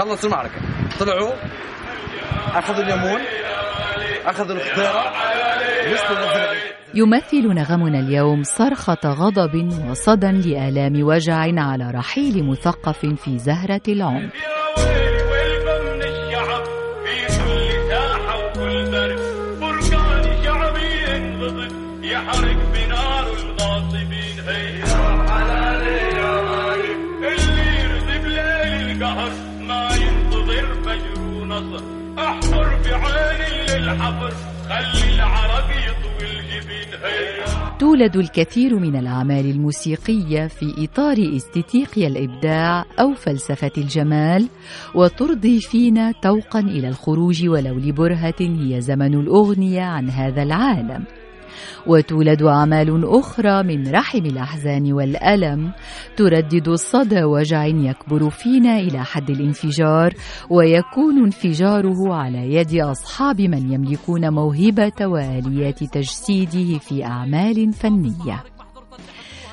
خلص المعركة طلعوا. أخذوا اليمون. أخذوا الخضيرة. يمثل نغمنا اليوم صرخة غضب وصدى لآلام وجع على رحيل مثقف في زهرة العمر. ما ينتظر فجر ونصر أحفر بعيني للحفر. خلي العرب يطوي الجبين. تولد الكثير من الأعمال الموسيقية في إطار استيتيقيا الإبداع أو فلسفة الجمال وترضي فينا توقا إلى الخروج ولو لبرهة هي زمن الأغنية عن هذا العالم. وتولد أعمال أخرى من رحم الأحزان والألم. تردد صدى وجع يكبر فينا إلى حد الانفجار ويكون انفجاره على يد أصحاب من يملكون موهبة وآليات تجسيده في أعمال فنية.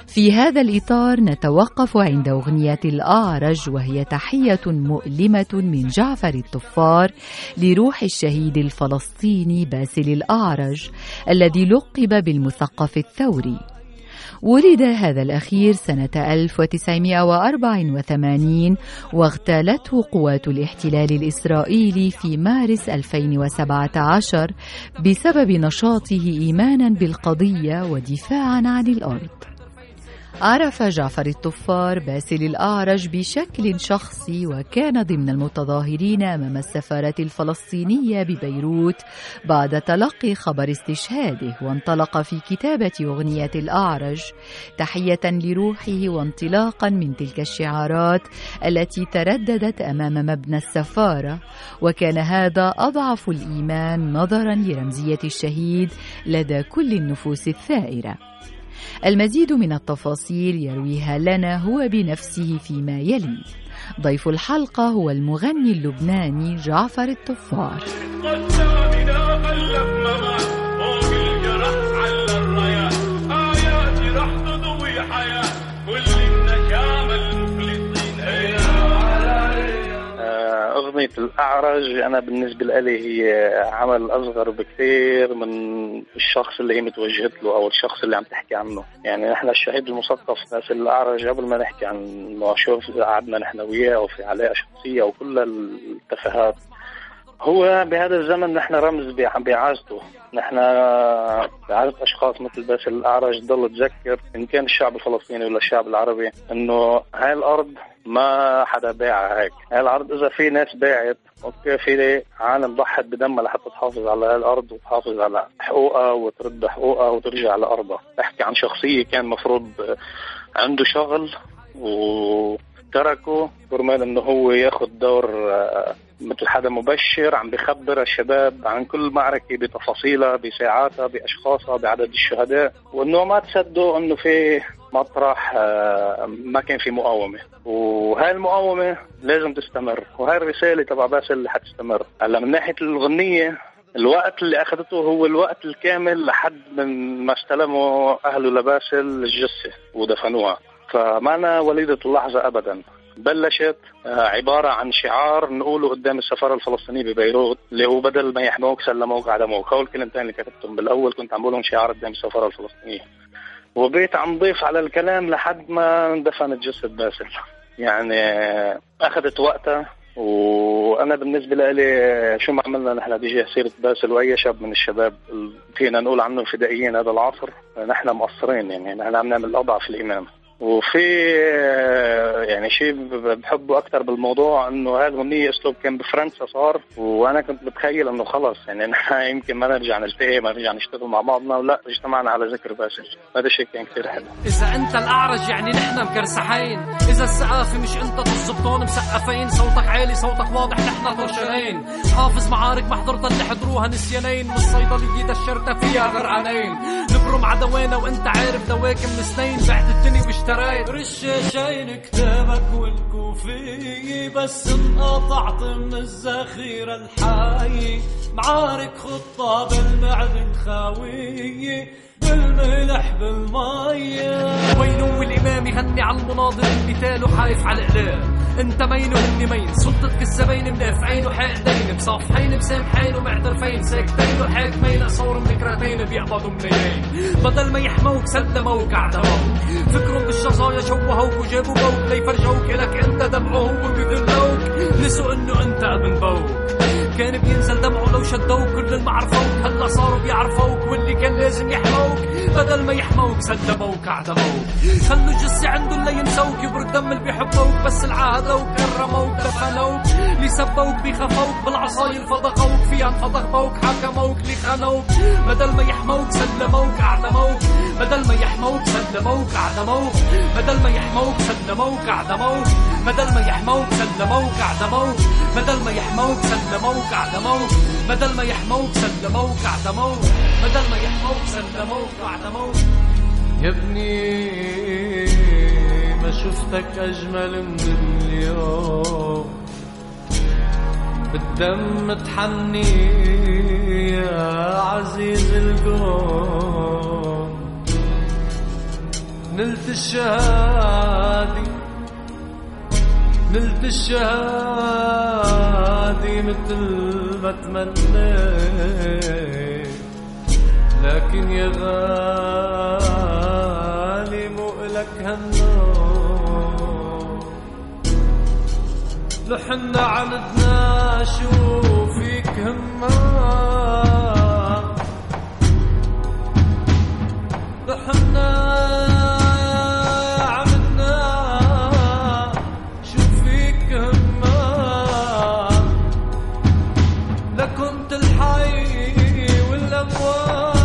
في هذا الإطار نتوقف عند أغنية الأعرج وهي تحية مؤلمة من جعفر الطفار لروح الشهيد الفلسطيني باسل الأعرج الذي لقب بالمثقف الثوري. ولد هذا الأخير سنة 1984 واغتالته قوات الاحتلال الإسرائيلي في مارس 2017 بسبب نشاطه إيمانا بالقضية ودفاعا عن الأرض. عرف جعفر الطفار باسل الأعرج بشكل شخصي وكان ضمن المتظاهرين أمام السفارة الفلسطينية ببيروت بعد تلقي خبر استشهاده وانطلق في كتابة أغنية الأعرج تحية لروحه وانطلاقا من تلك الشعارات التي ترددت أمام مبنى السفارة وكان هذا أضعف الإيمان نظرا لرمزية الشهيد لدى كل النفوس الثائرة. المزيد من التفاصيل يرويها لنا هو بنفسه فيما يلي. ضيف الحلقة هو المغني اللبناني جعفر الطفار أغنية الأعرج أنا بالنسبة لي هي عمل أصغر بكثير من الشخص اللي هي متوجهت له أو الشخص اللي عم تحكي عنه. يعني نحن الشهيد المثقف ناس الأعرج قبل ما نحكي عن شوف قعدنا نحن وياه وفي علاقة شخصية وكل التفاهات. هو بهذا الزمن نحن رمز بعازته. نحن بعازة أشخاص مثل باسل الأعرج ضل تذكر إن كان الشعب الفلسطيني ولا الشعب العربي إنه هاي الأرض ما حدا باعها هيك. هاي الأرض إذا في ناس باعت أوكي في عالم ضحت بدمها لحتى تحافظ على الأرض وتحافظ على حقوقها وترد حقوقها وترجع لأرضها. بحكي عن شخصية كان مفروض عنده شغل وتركه كرمال إنه هو ياخذ دور مثل حدا مبشر عم بخبر الشباب عن كل معركة بتفاصيلها بساعاتها بأشخاصها بعدد الشهداء. وانه ما تصدقوا إنه في مطرح آه، ما كان في مقاومة. وهاي المقاومة لازم تستمر. وهاي الرسالة تبع باسل اللي حتستمر. هلا من ناحية الغنية الوقت اللي أخذته هو الوقت الكامل لحد من ما استلموا أهله لباسل الجثة ودفنوها. فما وليدة اللحظة ابدا. بلشت آه، عبارة عن شعار نقوله قدام السفارة الفلسطينية ببيروت اللي هو بدل ما يحموك سلموك عدموك هول الكلمتين اللي كتبتهم بالأول كنت عم بقولهم شعار قدام السفارة الفلسطينية. وبقيت عم ضيف على الكلام لحد ما اندفنت جثة باسل. يعني آه، أخذت وقتها. وأنا بالنسبة لي شو ما عملنا نحن بجهة سيرة باسل وأي شاب من الشباب فينا نقول عنه فدائيين هذا العصر. نحن مقصرين يعني نحن عم نعمل أضعف الايمان وفي يعني شيء بحبه أكثر بالموضوع إنه هذا الأغنية أسلوب كان بفرنسا صار وأنا كنت متخيل إنه خلص يعني نحن يمكن ما نرجع نلتقي ما نرجع نشتغل مع بعضنا ولا اجتمعنا على ذكر باسل. هذا الشيء كان كثير حلو. إذا أنت الأعرج يعني نحن مكرسحين إذا السقافه مش أنت الزبطون مسقفين صوتك عالي صوتك واضح نحن طرشانين حافظ معارك محضرتها اللي حضروها نسيانين والصيدليه دشرتها فيها غرقانين. نبرم عدوانا وأنت عارف دواك من سنين بعد الدنيا اشتريت رشاشين كتابك والكوفية بس انقطعت من الذخيرة الحية معارك خطة بالمعدن خاوية بالملح بالمية وينو الإمام يغني على المناظر المثال وحايف على الإقلام انت مين وهني مين سلطتك الزباين مناف عين وحاقدين بصافحين بسامحين ومعترفين ساكتين وحاكمين صور مكرتين بيقبضوا منين بدل ما يحموك سلموك اعدموك فكروا بالشظايا شوهوك وجابوا بوك ليفرجوك لك انت دمعوك وبيذلوك نسوا إنه أنت أبن بوك. شدوك كل المعرفوك هلا صاروا بيعرفوك واللي كان لازم يحموك بدل ما يحموك سلموك اعدموك خلوا جسي عندهم لينسوك يبرد دم اللي بيحبوك بس العهدوك كرموك دفنوك اللي سبوك بخفوك بالعصاية فضقوك فيها انفضقوك حكموك اللي خانوك بدل ما يحموك سلموك أعدموك. بدل ما يحموك سلموك أعدموك. بدل ما يحموك سلموك أعدموك. بدل ما يحموك سلموك أعدموك. بدل ما يحموك سلموك أعدموك. بدل ما يحموك سلموك أعدموك. بدل ما يحموك سلموك أعدموك. يا ابني ما شفتك أجمل من اليوم. بالدم تحني يا عزيز القوم. نلت الشهادي نلت الشهادي مثل ما تمنيت. لكن يا غالي مو إلك هالنوم لو عندنا شو فيك همام. لو حنا كنت الحي والأموال